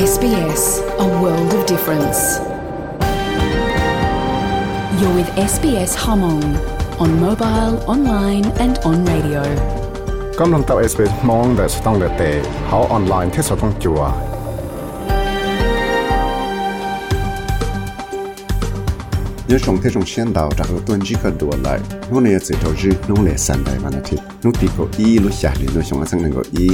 SBS, a world of difference. You're with SBS Hmong on mobile, online and on radio. กำลังต่อ SBS มองแต่สต้องเลเตเขาออนไลน์ที่สต้องจัวยชงเทชงเชียนดาวจากตัวนี้ก็ดูอะไรนู่นเนี่ยจะตัวจีนู่นเนี่ยสันได้วันอาทิตย์นู่นตีก็อีรู้จักหรือนู่นชงอันสังหนึ่งก็อี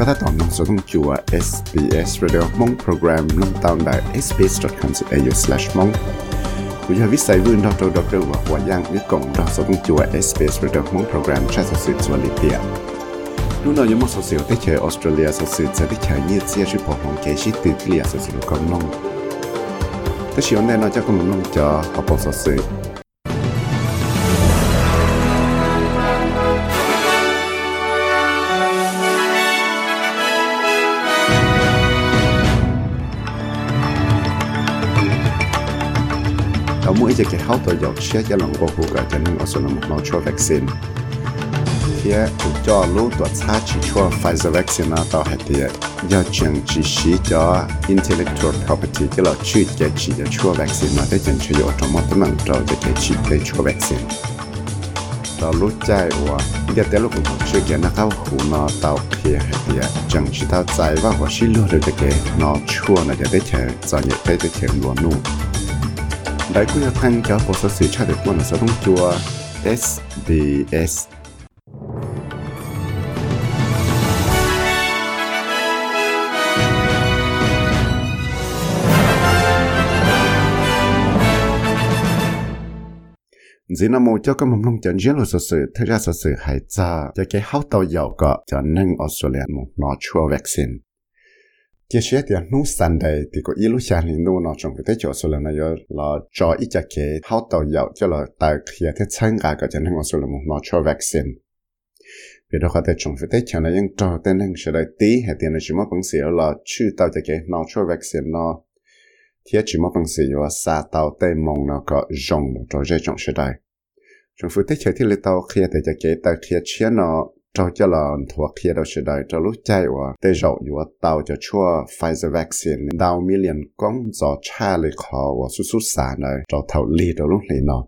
có thể toàn năng số chùa SBS Radio Mong Program nâng tàu đại sbs.com.au slash mong. Của gia viết sai vương đo trâu đọc trâu và hòa giang nước cộng đo số công chùa SBS Radio Mong Program trái sở sự xua liệt địa Lúc nào những một số sự tích chơi Australia sở sự sẽ tích chơi nhiệt xe sư bộ hồng kế sĩ từ lìa sở sự công nông Tất nhiên đây nó cho công nông cho học bộ sở sự รา mỗi giờ cái chia cho lòng cho nên số nó cho vaccine. Cũng cho lúc tuổi xa chỉ cho Pfizer vaccine nó tao hay do chẳng chỉ cho intellectual property, cái là chuyện cái chỉ cho cho vaccine mà để chẳng chỉ có trong một tấm cho cái chỉ để cho vaccine. Tao lúc chạy và giờ tới lúc cũng chưa cái nó cao hú nó tao kia hay thì chẳng chỉ chạy và hoặc xí luôn được cái nó chua nó để để cho nhẹ cái để luôn luôn như thanh cho bộ số sự tra được một số thông chùa SBS 只那么叫个么弄讲热了说是，特别说是还早，就给好到有个叫能澳大利亚么拿出 vaccine。 kia sẽ thì nu san đây thì có ilu xia thì nu nó trong cái thế chỗ số là này là cho ít cái kế hao tàu dạo cho là tại khi thế chân gà cái chân nó số là một nó cho vaccine. Vì đó có thể trong cái thế chỗ này nhưng cho tên hàng sẽ đây tí hay tiền là chỉ mất bằng xỉu là chư tàu cái kế nó cho vaccine nó thì chỉ mất bằng xỉu là sa tàu tây mông nó có dùng một trò chơi trong sẽ đây trong cái thế chỗ thì lấy tàu khi thế cái kế tại khi chia nó cho cho là thuộc kia đâu sẽ đợi cho lúc chạy và tê rộng và tàu cho chua Pfizer vaccine. Đào million con gió cha lì khó và su su xả này. Cho thảo lì đâu lúc lì nó.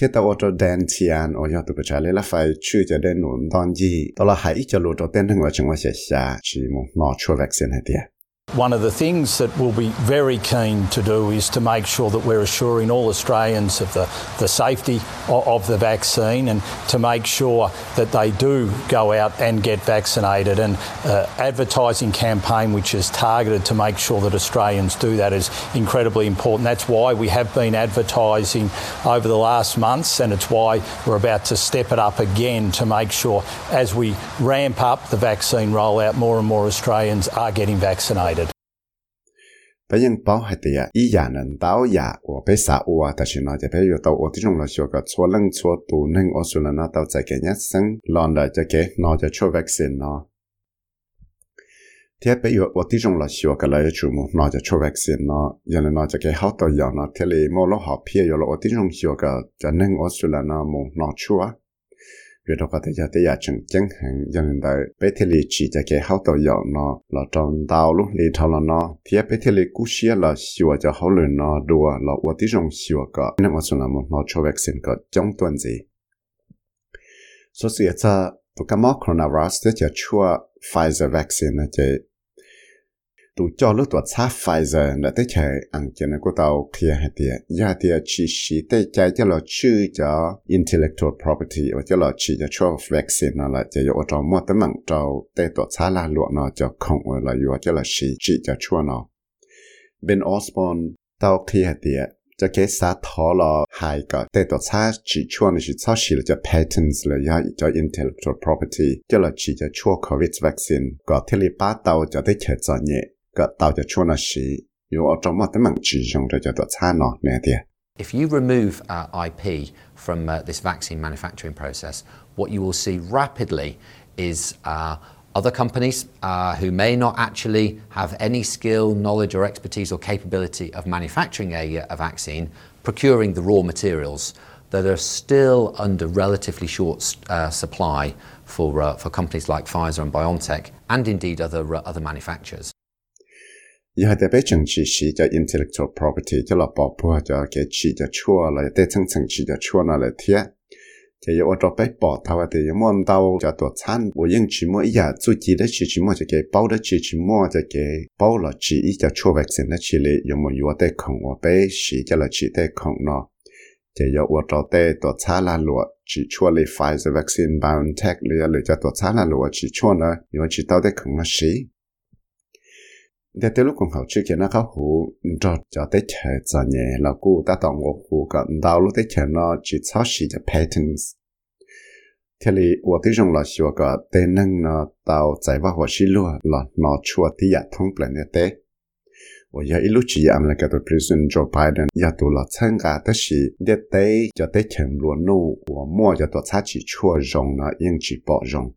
Thế tao cho đen tiền ở nhà tụi bây giờ lấy là phải chữ cho đen nụ đòn gì. Tao là hãy cho lụt cho tên thằng ở trong ngoài sẽ xả. Chỉ một nọ chua vaccine hay tiệt One of the things that we'll be very keen to do is to make sure that we're assuring all Australians of the, the safety of, the vaccine and to make sure that they do go out and get vaccinated. And uh, advertising campaign which is targeted to make sure that Australians do that is incredibly important. That's why we have been advertising over the last months and it's why we're about to step it up again to make sure as we ramp up the vaccine rollout, more and more Australians are getting vaccinated. ไปยังเป้าเหตุยอีอย่างนั้นเต้าอย่าอัวไปสาอัวแต่ฉันน้าจะไปอยู่ตัวัวที่จงเราชัวก็ชัวเรื่องชัวตูนึ่งอัวสุนัน่เต้าใจแกยัดซึ่งลอนได้จะแก่นอจะช่ววัคซีนนอเทียไปอยู่อัวที่จงเราชัวก็เลยชูมุนอจะช่ววัคซีนนออยัางนั้นจะแก่เขาตัวยอนอเที่เลโมโลหอบเพียอยู่อัวที่จงเชียวก็จะนึ่งอัวสุนันมุนอชัว 了我这种学个，就能我说了那么那出啊。việc đó có thể cho tới giờ chừng chẳng hạn cho nên đời bé thế li chỉ cho cái hậu tổ dạo nó là trong tàu lúc li thâu là nó thì bé thế li cú xia là xua cho hậu lửa nó đùa là qua tí rong xua cả nên mà xuống là một nó cho vaccine cả trong tuần gì số sự cho tụ cái mắc coronavirus để cho chua Pfizer vaccine là chỉ Tụ cho lúc tuột xa Pfizer là tới chạy ăn, cho nó có tàu kia hay tiệt ya tiệt chỉ chỉ tới chạy cho là chữ cho intellectual property và cho là chỉ cho cho vaccine nó là cho ở trong một tấm bằng trâu, tới tuột xa là luộc nó cho không là yêu cho là chỉ chỉ cho chua nó. Ben Osborne tàu kia hay tiệt cho cái xã thọ là hai cái tới tuột xa chỉ chua nó chỉ sao chỉ là cho patents là ya cho intellectual property, cho là chỉ cho chua covid vaccine. Có thể là ba tàu cho tới chạy cho If you remove uh, IP from uh, this vaccine manufacturing process, what you will see rapidly is uh, other companies uh, who may not actually have any skill, knowledge, or expertise or capability of manufacturing a, a vaccine procuring the raw materials that are still under relatively short uh, supply for, uh, for companies like Pfizer and BioNTech and indeed other, other manufacturers. giờ để bé chừng chỉ xí cho intellectual property cho là bảo bùa cho cái chỉ cho chua là để chân chân chỉ cho chua nó là thiệt thì yêu cho bé bỏ thao thì yêu muốn đau cho tổ餐我用chỉ mua giờ做几的chỉ chỉ mua cho cái bao的chỉ chỉ mua cho cái bao là chỉ ý cho chua vaccine nó chỉ là yêu muốn yêu để không我bé xí cho là chỉ để không nó thì yêu我找的tổ餐là lúa chỉ chua là Pfizer vaccine BioNTech là là cho tổ餐 là lúa chỉ chua nó yêu chỉ tao để không nó xí để tới lúc còn học chưa kia nó khá hủ cho cho tới chờ cho nhẹ là cô ta tổng ngộ hủ cả đào lúc tới chờ nó chỉ sáu xí cho patents thế thì 我对用了说个对能呢到在话我是路了拿出的呀通不了的。我要一路去阿们个的 President Joe Biden 要多了参加的是的得就得全路路我莫就多差起错容了应去包容。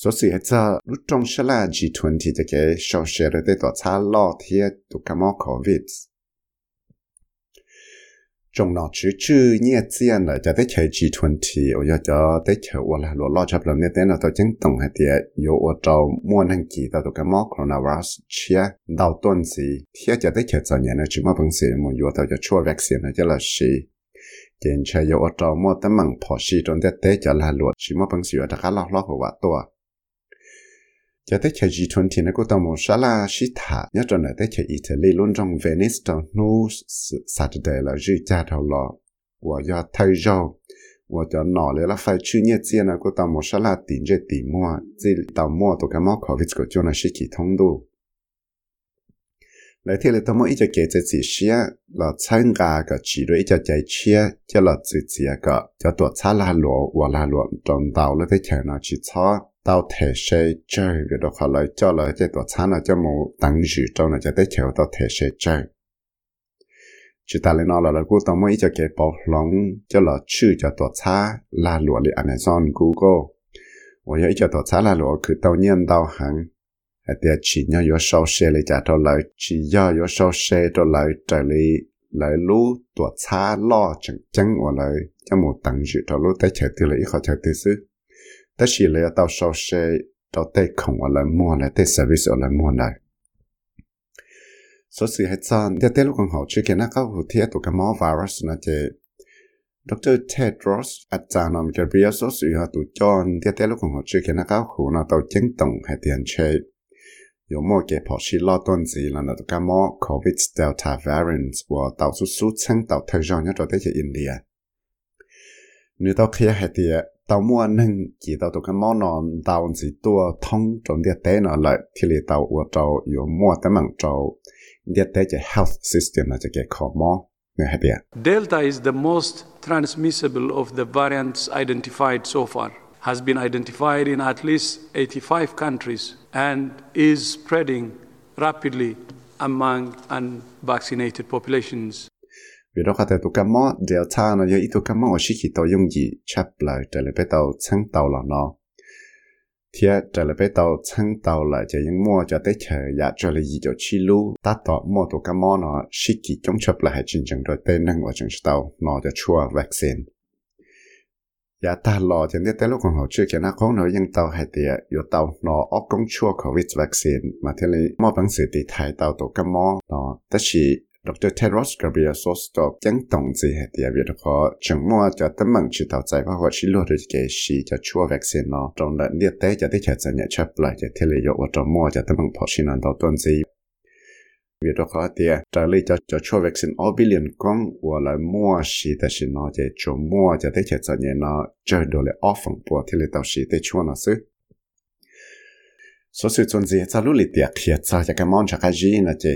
所以在路中是啦 G20 这个小学的得到差老天都感冒 COVID。trong nó chứ chứ nhẹ tiền là cho tới chơi G20 ở giờ cho tới chơi qua là lo lo chấp làm như thế nào tôi chứng tổng hay thì yếu ở trong mua năng kỳ tao tôi cái mỏ coronavirus chia đầu tuần gì thì cho tới chơi cho nhà nó chỉ mà bằng gì mà yếu tao cho chua vaccine là cho là gì kiện chơi yếu ở trong mua tấm bằng phò xí trong thế tế cho là luật chỉ mà bằng gì ở đó khá lo lo của vợ tôi cho tới chơi G20 nó có tao một số là sĩ thả nhất trong này tới chơi Italy luôn trong Venice trong nu Saturday là dư cha đầu lọ và do thay rau và cho nó là phải chú nhẹ tiền nó có tao một số là tiền chơi tiền mua chỉ tao mua tụ cái mỏ COVID của cho nó sĩ kỳ thông đủ lại thì là tao mua ít cho cái cái gì xia là参加个几类叫在切，叫了自己个叫做查拉罗瓦拉罗，中到了在前呢去操。 tao thể sẽ chơi cái đó họ lại cho là cái tổ餐là cho một tăng dự trong là cho tới chiều tao thể sẽ chơi chỉ ta lên nó là là cô tao mới cho cái bảo lòng cho là chữ cho tổ餐là lụa li Amazon Google 我有一叫tổ餐là lụa cứ tao nhiên tao hàng hay tiệt chỉ nhau có sau xe lại trả tao lại chỉ do có sau xe tao lại trả lại lại lú tổ餐lo chẳng chẳng hoặc lại cho một tăng dự tao lú tới chạy từ lại khó chạy từ xứ tất chỉ là tao sau xe tao tê không ở lại mua lại tê service ở lại mua lại số sự hết chọn để tê lúc còn học chưa kiến nó có hữu thiết tụ cái máu virus nó chế Dr. Tedros Adhanom Ghebreyesus yêu tụ chọn để tê lúc còn học chưa kiến nó có hữu nó tao chứng tổng hay tiền chế 有么给跑去老段子了那都干么 COVID Delta variant 我到处输称到特上要找这些印第安，你到可以还 Health system Delta is the most transmissible of the variants identified so far. Has been identified in at least 85 countries and is spreading rapidly among unvaccinated populations. Vì đó có thể tụ cái mỏ delta nó giờ ít tụ cái trở lại tàu chân tàu là thì chỉ những mua cho tới chờ ya trở lại gì cho chi lu ta tàu mua tụ cái mỏ nó chỉ chỉ trong chấp chính chính rồi tên năng ở trong tàu nó cho chua vaccine ya ta lo thì nên tới lúc còn học chưa kia nó không nói những tàu hay thì 有 tàu nó ở công chua covid vaccine mà thế này mua bằng sự thì thay tàu tụ cái mỏ nó tất chỉ Dr. Tedros Ghebreyesus to chẳng tổng gì hệ địa việc khó chẳng mua cho tấm bằng chỉ tạo giải và hoặc chỉ lô được cái gì cho chua vaccine nó trong lẫn liệt tế cho tới chạy dẫn nhận chấp lại cho thế lý ở trong mua cho tấm bằng phó sinh đầu tuần gì việc đó khó thì trả lời cho cho chua vaccine ở billion con và lại mua gìแต่是nó cho cho mua cho tới chạy dẫn nhận nó chơi đồ lại offer của thế lý tạo gì tới chua nó xứ số sự tuần gì cho lúc liệt tiệt hiện cho cái món cho cái gì là chỉ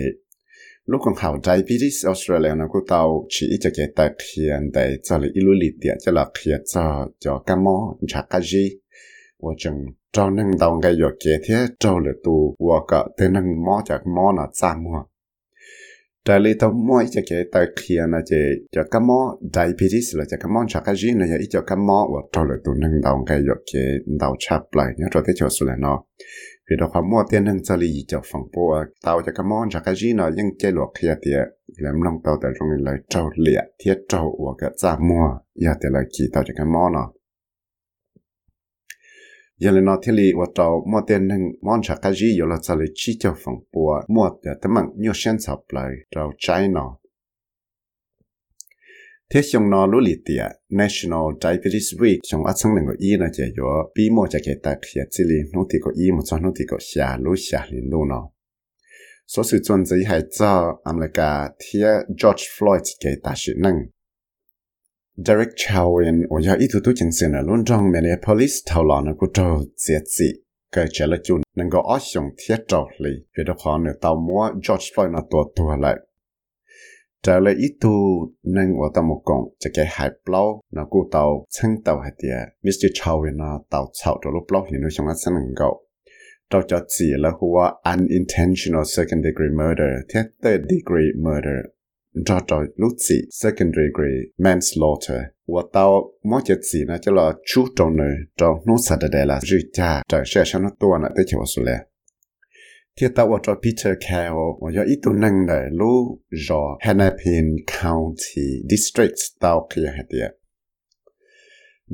lúc còn hảo trái British Australia, nó cũng tàu chỉ cho cái tài thiền để cho là ilu lì tiệt cho là thiệt cho cho cá mò chả cá gì và chẳng cho nâng đồng cái giọt kế thế cho là tu và cả tên nâng mỏ chả mỏ nó xa mua. Trái lý tàu mò cho cái tài thiền là chỉ cho cá mò diabetes là cho cá mò chả cá gì là chỉ cho cá mò và cho là tu nâng đồng cái giọt kế đầu chạp lại, nhớ cho thế cho số là nó. จะกมอว่าตัวเลยตัวนึงดาวไกยกเกดาวชับไหลเนี่ยตัวที่จะสุดเลยเนาะvì đóความมั่วเตียนนึงจะลีจะฝังปัวตาวจะกมอนชักจีนะยังเจหลวกเคลียเตียแล้วลองตาวแต่ตรงนี้เลยเจ้าเหลี่ยเทียเจ้าว่าก็จะมั่วอย่าแต่ละกี่ตาวจะกมอนเนาะ giờ là nó thì li và tàu mua tiền nâng món chả cái gì giờ là chỉ là chỉ cho phòng bùa mua để tấm bằng nhiều sen sập lại tàu trái nó thế xong nó lũ lì tiệt National Diabetes Week xong ở trong này có ý là chỉ có bí mua cho cái tài khiết chỉ li nó thì có ý một số nó thì có xả lũ xả liền luôn nó số sự chuẩn gì hay cho America thì George Floyd cái tài sự năng Derek Chauvin 我要一图图精神的论证 Minneapolis 头脑呢个州节制，个这了就能够二雄贴着里，觉得可能到末 George Floyd 那多多来。 trở lại ít tu nâng ở tàu một cổng chỉ cái hải plau nó cụ tàu, chân tàu hay tiệt Mr. Chow với nó tàu chậu lúc plau thì nó trong ăn sẵn năng gạo tàu cho chỉ là hùa unintentional second degree murder, thế third degree murder. Cho cho lúc chỉ second degree manslaughter. Và tàu, mỗi chỉ chỉ cho là chú trọng nơi trong nút sạch để là rửa cha. Trở sẽ cho nó tua nó tới chỗ số lẻ ที่ตาวจอพีเตอร์แคลวยออีตุนังได้รู้จอแฮนาพินคาวตีดิสตริกตาวเคียเตีย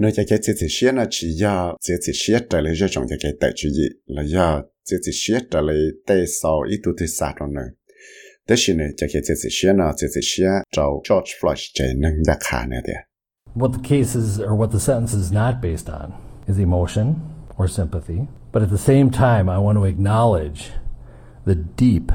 นอกจากจะเสียเชียนะชียาเสียเชียแต่เลยจะจงจะแกแต่ชียละยาเสียเชียแต่เลยเตะสาวอีตุเตะสาตรงนั้นแต่ชินจะแกเสียเชียนะเสียเชียเจ้าจอร์จฟลอยด์ใจนังยาขาเนี่ยเดีย What the case is or what the sentence is not based on is emotion or sympathy. But at the same time, I want to acknowledge the deep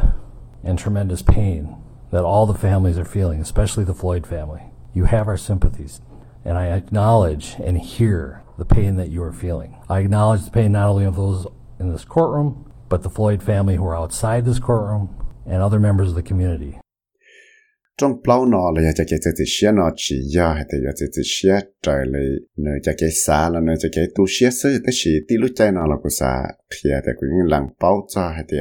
and tremendous pain that all the families are feeling, especially the Floyd family. You have our sympathies. And I acknowledge and hear the pain that you are feeling. I acknowledge the pain not only of those in this courtroom, but the Floyd family who are outside this courtroom and other members of the community. trong bao nọ nó chỉ là tu nó là thì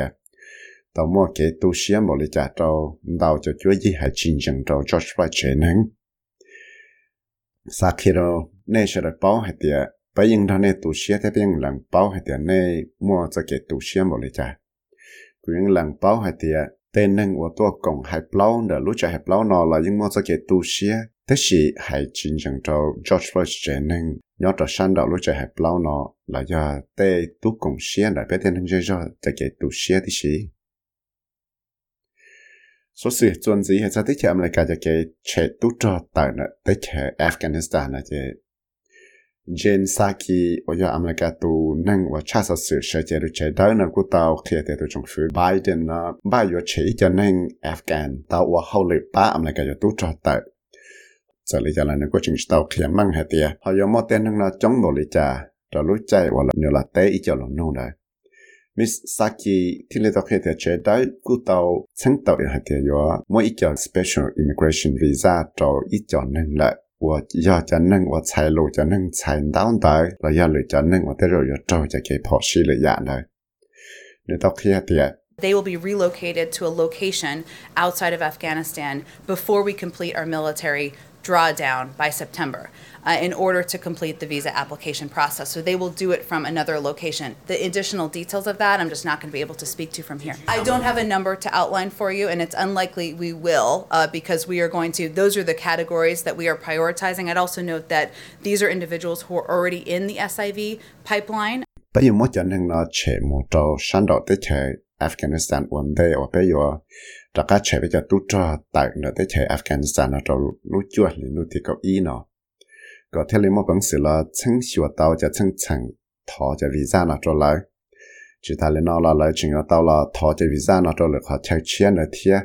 tao mua cái tu xe một lý trả trâu đào cho chúa gì hay chính chân trâu cho phải chế nắng. Sa khi đó nên sẽ được bảo hay tiệt bây giờ thằng này tu xe thế bây giờ lần bảo hay tiệt nên mua cho cái tu xe một lý trả cũng lần bảo hay tiệt tên nâng của tôi cũng hay bảo để lúc chạy hay bảo nó là những mua cho cái tu xe thế thì hay chính chân trâu George Floyd chế nắng. Nhớ cho sang đầu lúc chạy hay bảo nó là do tê tu cùng xe để biết tên nâng cho cho cái tu xe thì gì số sự tuần gì hết, sao? Tới chợ mà cả cái chế tu cho tại nè tới chợ Afghanistan là chế Jane Saki ở giờ America tu năng và cha sở sự sẽ chế được chế đó nè của tàu khi tới tu trong phủ Biden nè ba giờ chế cho nên Afghan tàu và hậu lệ ba America giờ tu cho tại giờ lý giải là nếu có chính tao khi mang hệ tiệt họ giờ mất tiền năng là chống đồ lý trả, rồi lúc chạy và là nhiều là tế ý cho nó nô đấy Miss Saki thì lấy tao khi để chế độ của tao chẳng tao hết tiệt yo mỗi ý cho special immigration visa rồi ý cho nên lại 我要จะนั่งว่าใช้ลูจะนั่งใช้ดาวได้เราอยากเลยจะนั่งว่าแต่เราอยากจะจะเก็บพอชีเลยอย่างเลยเนี่ยต้องเคลียร์เตีย They will be relocated to a location outside of Afghanistan before we complete our military drawdown by September uh, in order to complete the visa application process. So they will do it from another location. The additional details of that, I'm just not going to be able to speak to from here. I don't have a number to outline for you, and it's unlikely we will uh, because we are going to, those are the categories that we are prioritizing. I'd also note that these are individuals who are already in the SIV pipeline. Afghanistan vấn day ở bây giờ. Đã cả chế bây giờ tu cho tại nó tới chế Afghanistan nó trâu lúc chuột thì lúc thì có ý nó có thể là một bằng sự là chân xua tàu cho chân chân thọ cho visa nó trâu lại. Chỉ ta lên nó là lại chừng ở tàu là thọ cho visa nó trâu lại họ chạy chiến ở thiê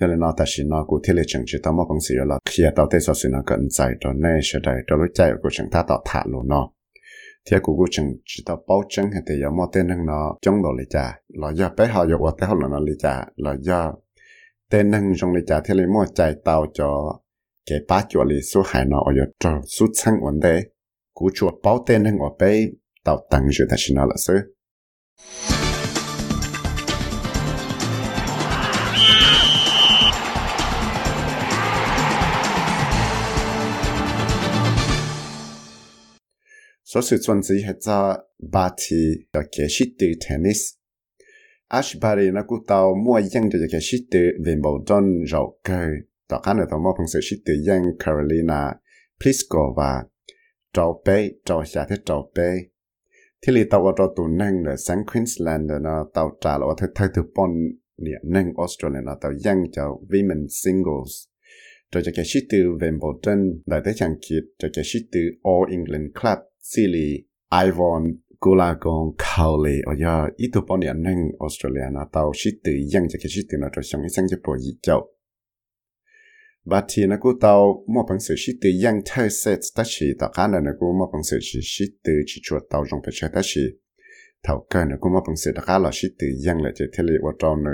cho nên nó ta chỉ nó cụ thể là chừng chỉ ta một bằng sự là khi tàu tới sau sự nó cần chạy cho nên sẽ đợi cho lúc chạy của chừng ta tạo thả luôn nó thế của cô chừng chỉ tao bao chân hay thì giờ mua tên năng nó chống đồ lấy trả. Là do bé họ dục hoặc té họ là nó lấy trả. Là do tên năng trong lấy trả thì lấy mua chạy tàu cho cái bá chuột lấy số hải nó ở cho số sang vấn đề cú chuột bao tên năng ở bé tàu tăng rồi ta chỉ nó là sư 26 hetza bati da ke shitu tennis. Ash bari na ku tao mua yang da ke shitu Wimbledon rau cơ. Da kana to mo pung se shitu yang Carolina Pliskova. Trau pe, trau xia thế trau pe. Thì lì tao trau tù nâng là sáng Queensland là tao trả là thay thay từ bon nè nâng Australia là tao yang cho women singles. จะจะแกชิตือเวมเบิลตันได้แต่จังคิดจะแกชิตือ All England Club Silly, Ivon Gulagon Cowley. Ở giờ ít tụ bon nè năng Australia nó tàu shit từ dân cho cái sĩ tử nó cho xong cái sang cho bộ gì châu và thì nó cũng tàu mua bằng sự sĩ tử yang thơ set ta chỉ tạo khả năng nó cũng mua bằng sự chỉ sĩ tử chỉ chuột tàu trong phải chơi ta chỉ Thảo cơ nó cũng mua bằng sự đặc khá là sĩ tử yang là chỉ thế lệ ở trong nó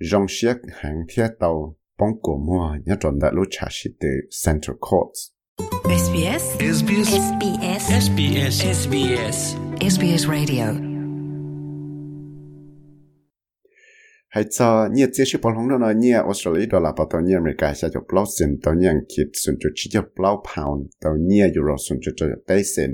dòng xiết hàng thiết tàu bóng cổ mua, nhớ tròn đã lúc trả sĩ tử Central Courts. SBS SBS SBS SBS SBS SBS Radio. Hay cho nhiều chế sĩ bảo hồng nó nhiều Australia đó là bảo tàu nhiều America sẽ cho blow sin tàu nhiều kịp xuân cho chỉ cho blow pound tàu nhiều euro xuân cho cho basin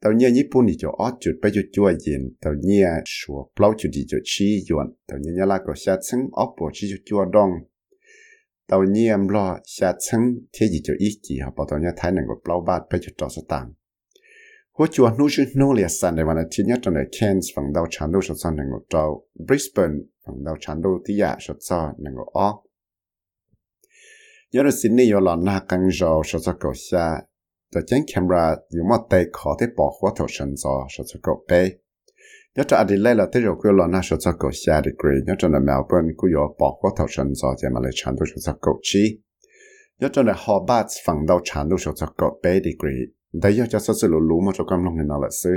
tàu nhiều Nhật Bản thì cho ót chuột bây giờ chua yên tàu nhiều sủa blow chuột thì cho chi yuan tàu nhiều nhà là có xa chân óp bộ chỉ cho chua đông tàu nhiệm lo xa chân thế gì cho ít gì họ bảo tàu nhà thái nâng của bao bát bây giờ trò sá tạm hỗ chùa nô sư nô lìa sàn để mà là thiên nhất trong này Cairns phần đầu chán đô sọt sàn nâng của trâu Brisbane phần đầu chán đô tí dạ sọt sàn nâng của ốc nhớ là Sydney yo là na căng rau sọt sàn cổ xa tàu chén camera dù mà tay khó thế bỏ khóa thầu sân gió sọt sàn cổ bê nhớ cho Adelaide là tới rồi kêu là na số cho cậu xa degree nhớ cho là Melbourne cứ có bỏ qua thầu sân do thế mà lại chán đâu số cho cậu chi nhớ cho là Hobart phẳng đâu chán đâu số cho cậu bé degree đấy nhớ cho số sự lũ lũ mà cho con lòng người nào là sư.